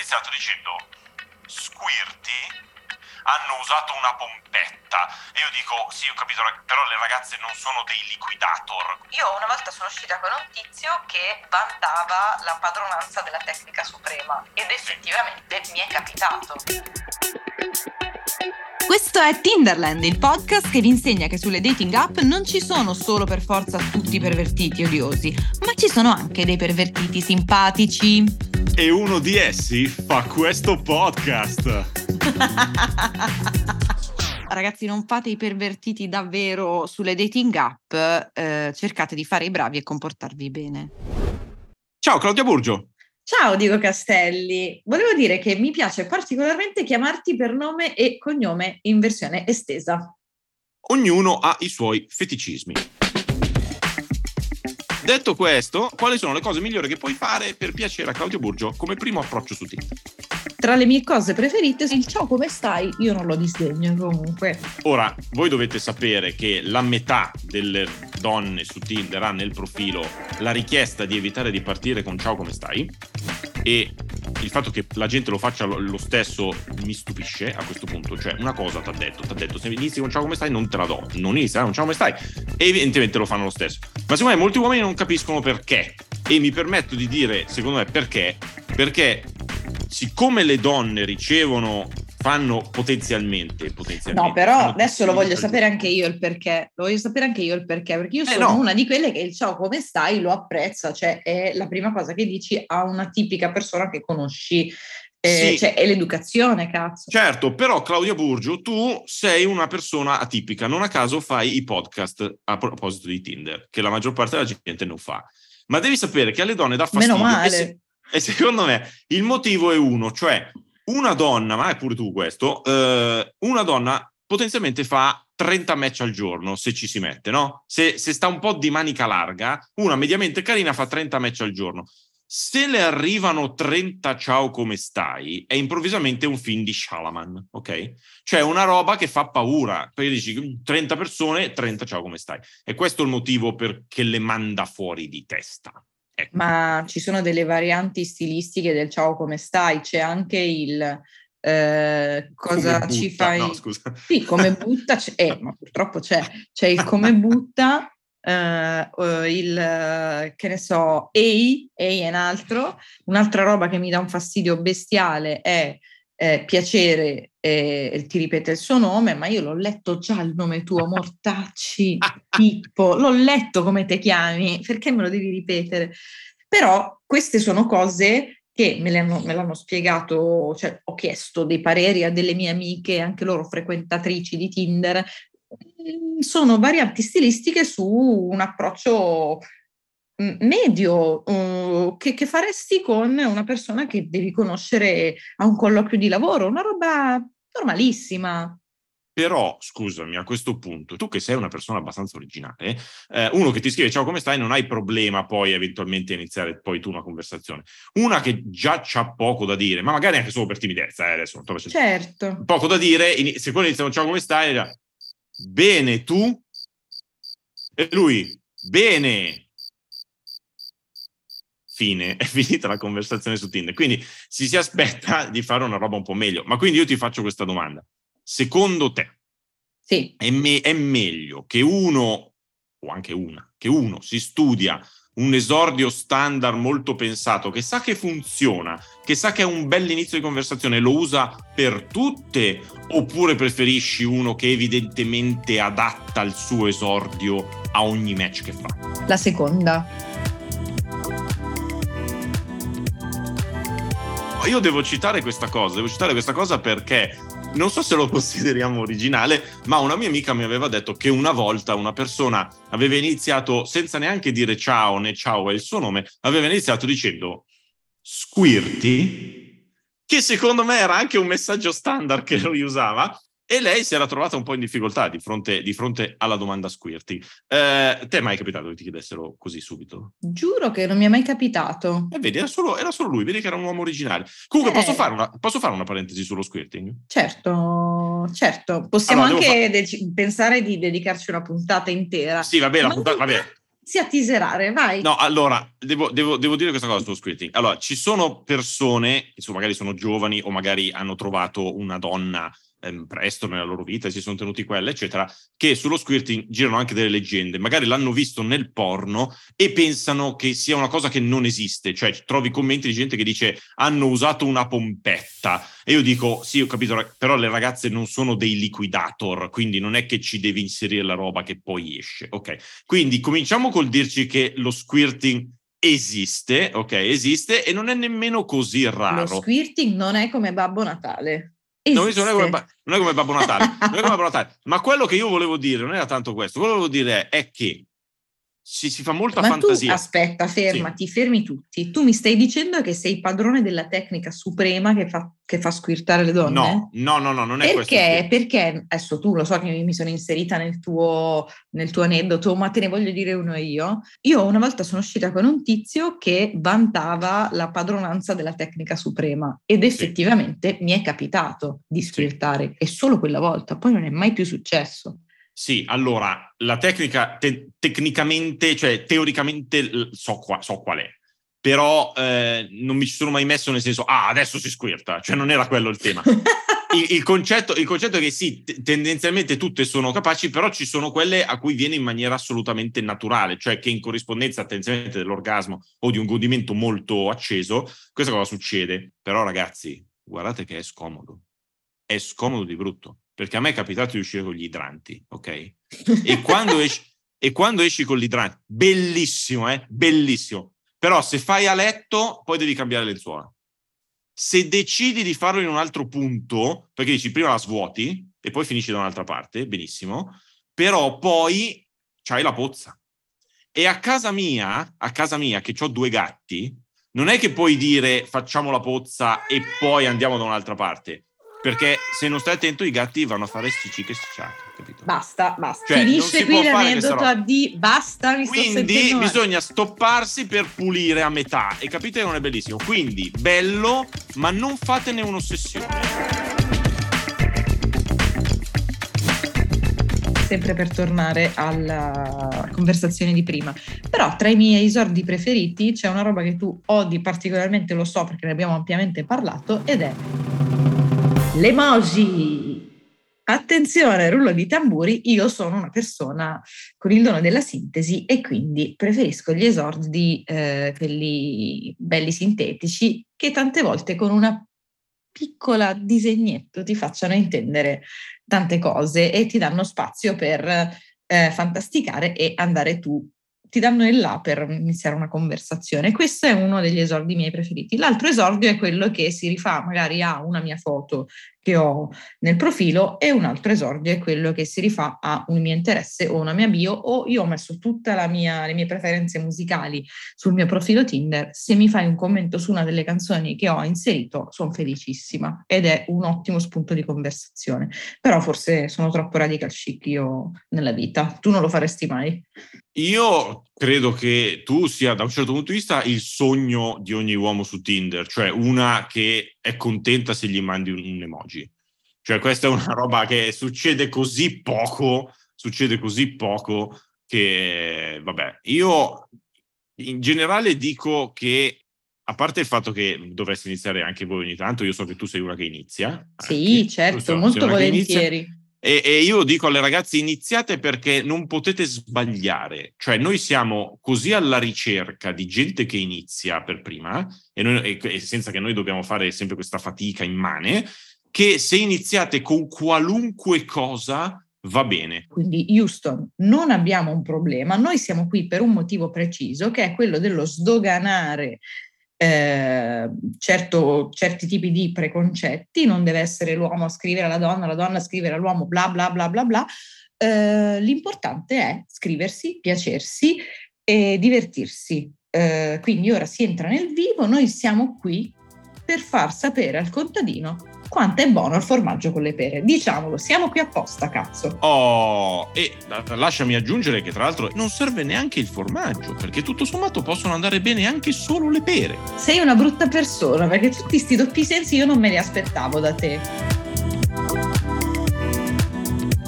iniziato dicendo squirti hanno usato una pompetta. E io dico sì ho capito però le ragazze non sono dei liquidator. Io una volta sono uscita con un tizio che vantava la padronanza della tecnica suprema ed effettivamente mi è capitato. Questo è Tinderland, il podcast che vi insegna che sulle dating app non ci sono solo per forza tutti pervertiti odiosi, ma ci sono anche dei pervertiti simpatici. E uno di essi fa questo podcast. Ragazzi, non fate i pervertiti davvero sulle dating app, eh, cercate di fare i bravi e comportarvi bene. Ciao Claudia Burgio. Ciao Diego Castelli, volevo dire che mi piace particolarmente chiamarti per nome e cognome in versione estesa. Ognuno ha i suoi feticismi. Detto questo, quali sono le cose migliori che puoi fare per piacere a Claudio Burgio come primo approccio su Tinder? Tra le mie cose preferite, il ciao come stai, io non lo disdegno comunque. Ora, voi dovete sapere che la metà delle donne su Tinder ha nel profilo la richiesta di evitare di partire con ciao come stai e il fatto che la gente lo faccia lo stesso mi stupisce a questo punto. Cioè, una cosa ti ha detto, ti ha detto, se inizi con ciao come stai non te la do, non inizia con ciao come stai e evidentemente lo fanno lo stesso. Ma secondo me molti uomini non capiscono perché e mi permetto di dire, secondo me, perché? Perché siccome le donne ricevono fanno potenzialmente, potenzialmente no però adesso lo voglio sapere anche io il perché lo voglio sapere anche io il perché perché io eh sono no. una di quelle che il ciao come stai lo apprezza cioè è la prima cosa che dici a una tipica persona che conosci eh, sì. cioè, è l'educazione, cazzo. Certo, però Claudia Burgio, tu sei una persona atipica, non a caso fai i podcast a proposito di Tinder, che la maggior parte della gente non fa. Ma devi sapere che alle donne dà fastidio. Meno male. E, se, e secondo me il motivo è uno, cioè una donna, ma è pure tu questo, eh, una donna potenzialmente fa 30 match al giorno se ci si mette, no? Se, se, sta un po' di manica larga, una mediamente carina fa 30 match al giorno. Se le arrivano 30 ciao come stai, è improvvisamente un film di Shalaman, ok? Cioè una roba che fa paura, perché dici 30 persone, 30 ciao come stai. E questo è il motivo perché le manda fuori di testa. Ecco. Ma ci sono delle varianti stilistiche del ciao come stai, c'è anche il eh, cosa ci fai? No, scusa. Sì, come butta, c'è, eh, ma purtroppo c'è, c'è il come butta, eh, il che ne so, EI, EI è un altro, un'altra roba che mi dà un fastidio bestiale è eh, piacere, eh, ti ripete il suo nome, ma io l'ho letto già il nome tuo, Mortacci, Pippo, l'ho letto come ti chiami, perché me lo devi ripetere? Però queste sono cose che me, hanno, me l'hanno spiegato, cioè ho chiesto dei pareri a delle mie amiche, anche loro frequentatrici di Tinder, mm, sono varianti stilistiche su un approccio medio uh, che, che, faresti con una persona che devi conoscere a un colloquio di lavoro, una roba normalissima. Però, scusami, a questo punto, tu che sei una persona abbastanza originale, eh, uno che ti scrive ciao come stai, non hai problema poi eventualmente iniziare poi tu una conversazione. Una che già c'ha poco da dire, ma magari anche solo per timidezza, eh, adesso non sto facendo... Certo. Poco da dire, in, se quello inizia ciao come stai, bene tu? E lui, bene, fine, è finita la conversazione su Tinder. Quindi si si aspetta di fare una roba un po' meglio. Ma quindi io ti faccio questa domanda. Secondo te sì. è, me- è meglio che uno, o anche una, che uno si studia un esordio standard molto pensato, che sa che funziona, che sa che è un bell'inizio di conversazione, lo usa per tutte, oppure preferisci uno che evidentemente adatta il suo esordio a ogni match che fa? La seconda. Io devo citare questa cosa, devo citare questa cosa perché non so se lo consideriamo originale, ma una mia amica mi aveva detto che una volta una persona aveva iniziato, senza neanche dire ciao né ciao è il suo nome, aveva iniziato dicendo squirti, che secondo me era anche un messaggio standard che lui usava, e lei si era trovata un po' in difficoltà di fronte, di fronte alla domanda Squirty. Eh, te è mai capitato che ti chiedessero così subito? Giuro che non mi è mai capitato. E eh, vedi, era solo, era solo, lui, vedi che era un uomo originale. Comunque, eh. posso, fare una, posso, fare una, parentesi sullo squirting? Certo, certo. Possiamo allora, anche fa... de- pensare di dedicarci una puntata intera. Sì, vabbè, la puntata, vabbè. a teaserare, vai. No, allora, devo, devo, devo dire questa cosa sullo squirting. Allora, ci sono persone, che magari sono giovani o magari hanno trovato una donna ehm, presto nella loro vita, si sono tenuti quelle, eccetera, che sullo squirting girano anche delle leggende, magari l'hanno visto nel porno e pensano che sia una cosa che non esiste, cioè trovi commenti di gente che dice hanno usato una pompetta e io dico sì, ho capito, però le ragazze non sono dei liquidator, quindi non è che ci devi inserire la roba che poi esce, ok? Quindi cominciamo col dirci che lo squirting esiste, ok, esiste e non è nemmeno così raro. Lo squirting non è come Babbo Natale. Non è, come, non è, come, Babbo Natale, non è come Babbo Natale, ma quello che io volevo dire non era tanto questo, quello che volevo dire è che ci si fa molta Ma fantasia. Tu, aspetta, fermati, sì. fermi tutti. Tu mi stai dicendo che sei padrone della tecnica suprema che fa, che fa squirtare le donne? No, no, no, no non è perché, questo. Perché, adesso tu lo so che mi sono inserita nel tuo, nel tuo aneddoto, ma te ne voglio dire uno io. Io una volta sono uscita con un tizio che vantava la padronanza della tecnica suprema ed effettivamente sì. mi è capitato di squirtare sì. e solo quella volta, poi non è mai più successo. Sì, allora, la tecnica te- tecnicamente, cioè teoricamente so, qua, so qual è, però eh, non mi ci sono mai messo nel senso, ah, adesso si squirta, cioè non era quello il tema. il, il, concetto, il, concetto, è che sì, t- tendenzialmente tutte sono capaci, però ci sono quelle a cui viene in maniera assolutamente naturale, cioè che in corrispondenza tendenzialmente dell'orgasmo o di un godimento molto acceso, questa cosa succede. Però ragazzi, guardate che è scomodo, è scomodo di brutto perché a me è capitato di uscire con gli idranti, ok? E quando esci, e quando esci con l'idrante, bellissimo, eh? Bellissimo. Però se fai a letto, poi devi cambiare lenzuola. Se decidi di farlo in un altro punto, perché dici prima la svuoti e poi finisci da un'altra parte, benissimo, però poi c'hai la pozza. E a casa mia, a casa mia che ho due gatti, non è che puoi dire facciamo la pozza e poi andiamo da un'altra parte perché se non stai attento i gatti vanno a fare sticciche sticciate, capito? Basta, basta. Cioè, Finisce qui l'aneddoto a D, basta, mi Quindi bisogna stopparsi per pulire a metà e capite che non è bellissimo. Quindi bello, ma non fatene un'ossessione. sempre per tornare alla conversazione di prima. Però tra i miei esordi preferiti c'è una roba che tu odi particolarmente, lo so perché ne abbiamo ampiamente parlato, ed è L'emoji. Attenzione, rullo di tamburi, io sono una persona con il dono della sintesi e quindi preferisco gli esordi, eh, quelli belli sintetici, che tante volte con una piccola disegnetto ti facciano intendere tante cose e ti danno spazio per eh, fantasticare e andare tu ti danno il là per iniziare una conversazione. Questo è uno degli esordi miei preferiti. L'altro esordio è quello che si rifà magari a una mia foto che ho nel profilo e un altro esordio è quello che si rifà a un mio interesse o una mia bio o io ho messo tutte le mie preferenze musicali sul mio profilo Tinder. Se mi fai un commento su una delle canzoni che ho inserito, sono felicissima ed è un ottimo spunto di conversazione. Però forse sono troppo radical chic io nella vita. Tu non lo faresti mai? Io credo che tu sia da un certo punto di vista il sogno di ogni uomo su Tinder, cioè una che è contenta se gli mandi un, un emoji. Cioè questa è una roba che succede così poco, succede così poco che vabbè, io in generale dico che a parte il fatto che dovreste iniziare anche voi ogni tanto, io so che tu sei una che inizia. Sì, anche, certo, so, molto volentieri. E, e, io dico alle ragazze iniziate perché non potete sbagliare, cioè noi siamo così alla ricerca di gente che inizia per prima e, noi, e senza che noi dobbiamo fare sempre questa fatica immane, che se iniziate con qualunque cosa va bene. Quindi Houston, non abbiamo un problema, noi siamo qui per un motivo preciso che è quello dello sdoganare eh, certo, certi tipi di preconcetti, non deve essere l'uomo a scrivere alla donna, la donna a scrivere all'uomo, bla bla bla bla bla. Eh, l'importante è scriversi, piacersi e divertirsi. Eh, quindi ora si entra nel vivo, noi siamo qui per far sapere al contadino quanto è buono il formaggio con le pere. Diciamolo, siamo qui apposta, cazzo. Oh, e lasciami aggiungere che tra l'altro non serve neanche il formaggio, perché tutto sommato possono andare bene anche solo le pere. Sei una brutta persona, perché tutti questi doppi sensi io non me li aspettavo da te.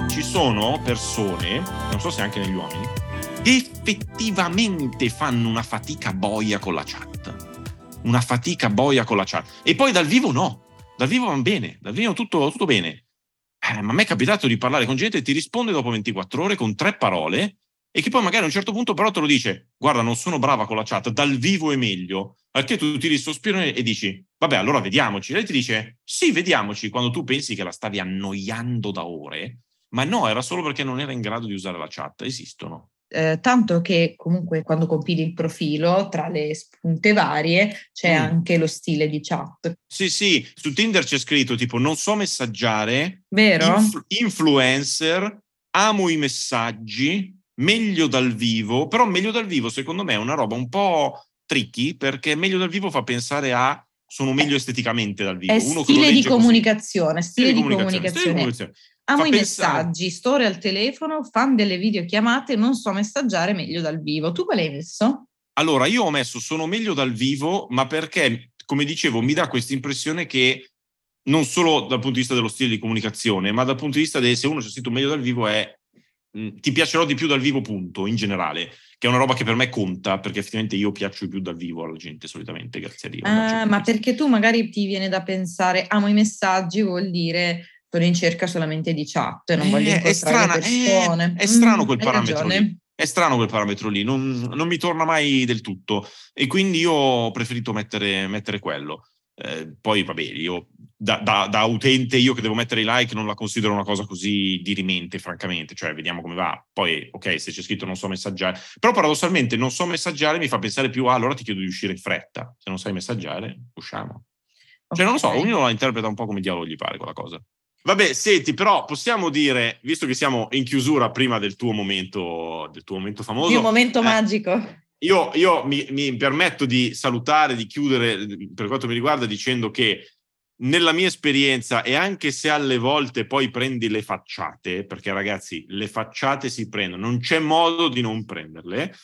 Ci sono persone, non so se anche negli uomini, effettivamente fanno una fatica boia con la chat. Una fatica boia con la chat. E poi dal vivo no. Dal vivo va bene, dal vivo tutto, tutto bene. Eh, ma a me è capitato di parlare con gente che ti risponde dopo 24 ore con tre parole e che poi magari a un certo punto però te lo dice guarda non sono brava con la chat, dal vivo è meglio, che tu tiri il e dici vabbè allora vediamoci. Lei ti dice sì vediamoci quando tu pensi che la stavi annoiando da ore, ma no era solo perché non era in grado di usare la chat, esistono. Eh, tanto che comunque quando compili il profilo tra le spunte varie c'è mm. anche lo stile di chat. Sì, sì, su Tinder c'è scritto tipo non so messaggiare, vero? Inf- influencer, amo i messaggi, meglio dal vivo, però meglio dal vivo secondo me è una roba un po' tricky perché meglio dal vivo fa pensare a sono meglio esteticamente dal vivo. È Uno stile, di comunicazione, stile, stile di comunicazione, stile di comunicazione. Amo i pensare... messaggi, storie al telefono, fan delle videochiamate, non so messaggiare meglio dal vivo. Tu quale hai messo? Allora, io ho messo sono meglio dal vivo, ma perché, come dicevo, mi dà questa impressione che non solo dal punto di vista dello stile di comunicazione, ma dal punto di vista di se uno c'è scritto meglio dal vivo è ti piacerò di più dal vivo, punto, in generale, che è una roba che per me conta, perché effettivamente io piaccio più dal vivo alla gente solitamente, grazie a Dio. Ah, ma perché tu magari ti viene da pensare, amo i messaggi, vuol dire sono in cerca solamente di chat, non eh, voglio incontrare è strana, persone. È, è strano mm, quel parametro lì. È strano quel parametro lì, non, non, mi torna mai del tutto e quindi io ho preferito mettere, mettere quello. Eh, poi vabbè, io da, da, da, utente, io che devo mettere i like, non la considero una cosa così dirimente, francamente. Cioè, vediamo come va. Poi, ok, se c'è scritto non so messaggiare. Però paradossalmente non so messaggiare mi fa pensare più, ah, allora ti chiedo di uscire in fretta. Se non sai messaggiare, usciamo. Cioè, non lo so, ognuno la interpreta un po' come diavolo gli pare quella cosa. Vabbè, senti, però possiamo dire, visto che siamo in chiusura prima del tuo momento, del tuo momento famoso. Il momento eh, magico. Io, io mi, mi, permetto di salutare, di chiudere per quanto mi riguarda dicendo che nella mia esperienza e anche se alle volte poi prendi le facciate, perché ragazzi le facciate si prendono, non c'è modo di non prenderle.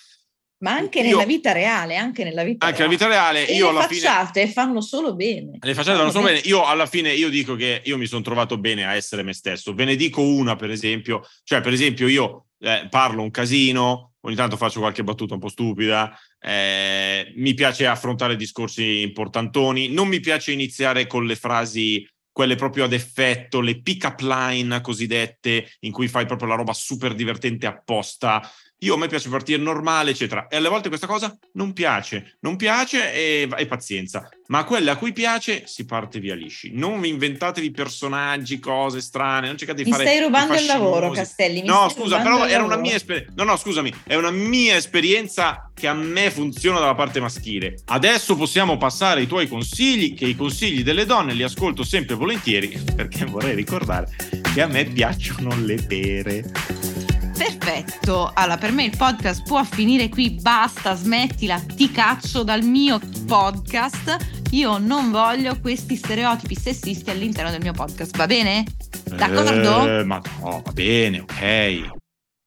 Ma anche io, nella vita reale, anche nella vita anche reale. Nella vita reale e io le facciate fine, fanno solo bene. Le facciate fanno solo bene. bene. Io alla fine io dico che io mi sono trovato bene a essere me stesso. Ve ne dico una, per esempio, cioè per esempio io eh, parlo un casino, ogni tanto faccio qualche battuta un po' stupida, eh, mi piace affrontare discorsi importantoni, non mi piace iniziare con le frasi quelle proprio ad effetto, le pick-up line cosiddette, in cui fai proprio la roba super divertente apposta. Io a me piace partire normale, eccetera. E alle volte questa cosa non piace, non piace e, e, pazienza. Ma a quelle a cui piace si parte via lisci. Non vi inventatevi personaggi, cose strane, non cercate di mi fare. Mi stai rubando il lavoro, Castelli. no, scusa, però era una mia esperienza. No, no, scusami, è una mia esperienza che a me funziona dalla parte maschile. Adesso possiamo passare ai tuoi consigli, che i consigli delle donne li ascolto sempre volentieri, perché vorrei ricordare che a me piacciono le pere. Perfetto, allora per me il podcast può finire qui, basta, smettila, ti caccio dal mio podcast. Io non voglio questi stereotipi sessisti all'interno del mio podcast, va bene? D'accordo? Eh, ma no, va bene, ok.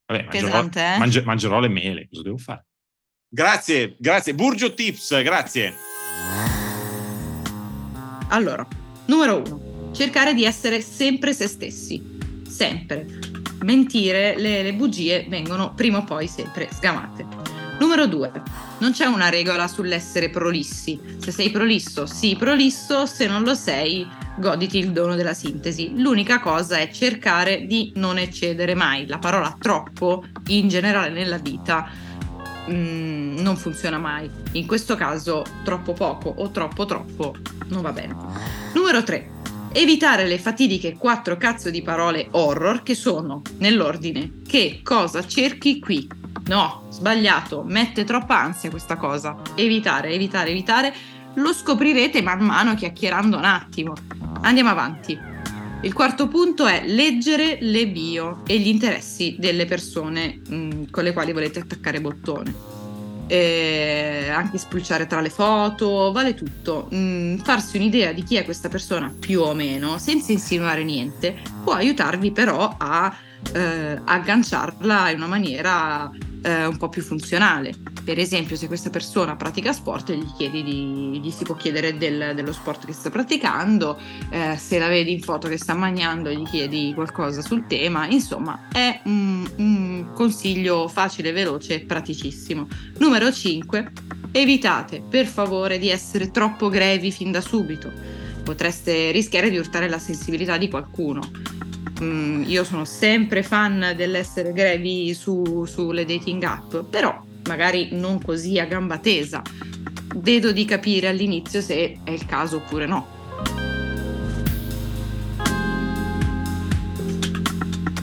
Vabbè, Pesante, mangerò, eh? mangi- mangerò le mele, cosa devo fare? Grazie, grazie. Burgio Tips, grazie. Allora, numero uno, cercare di essere sempre se stessi. Sempre mentire, le, le bugie vengono prima o poi sempre sgamate. Numero due, non c'è una regola sull'essere prolissi. Se sei prolisso, sii prolisso, se non lo sei, goditi il dono della sintesi. L'unica cosa è cercare di non eccedere mai. La parola troppo, in generale nella vita, mm, non funziona mai. In questo caso, troppo poco o troppo troppo non va bene. Numero 3 evitare le fatidiche quattro cazzo di parole horror che sono nell'ordine che cosa cerchi qui. No, sbagliato, mette troppa ansia questa cosa. Evitare, evitare, evitare. Lo scoprirete man mano chiacchierando un attimo. Andiamo avanti. Il quarto punto è leggere le bio e gli interessi delle persone mh, mm, con le quali volete attaccare bottone eh, anche spulciare tra le foto, vale tutto. Mm, farsi un'idea di chi è questa persona più o meno, senza insinuare niente, può aiutarvi però a eh, agganciarla in una maniera eh, un po' più funzionale. Per esempio, se questa persona pratica sport, gli, chiedi di, gli si può chiedere del, dello sport che sta praticando, eh, se la vedi in foto che sta mangiando, gli chiedi qualcosa sul tema. Insomma, è un, un consiglio facile, veloce e praticissimo. Numero 5. Evitate per favore di essere troppo grevi fin da subito. Potreste rischiare di urtare la sensibilità di qualcuno. Mm, io sono sempre fan dell'essere grevi su, sulle dating app, però magari non così a gamba tesa. Vedo di capire all'inizio se è il caso oppure no.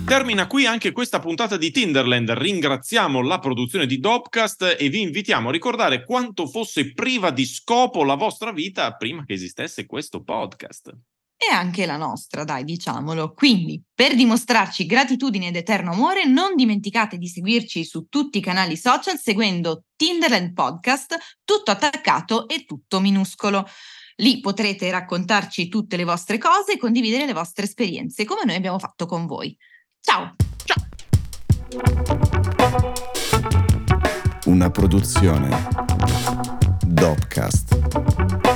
Termina qui anche questa puntata di Tinderland. Ringraziamo la produzione di Dopcast e vi invitiamo a ricordare quanto fosse priva di scopo la vostra vita prima che esistesse questo podcast. E anche la nostra, dai, diciamolo. Quindi, per dimostrarci gratitudine ed eterno amore, non dimenticate di seguirci su tutti i canali social seguendo Tinderland Podcast, tutto attaccato e tutto minuscolo. Lì potrete raccontarci tutte le vostre cose e condividere le vostre esperienze, come noi abbiamo fatto con voi. Ciao! Ciao! Una produzione Dopcast.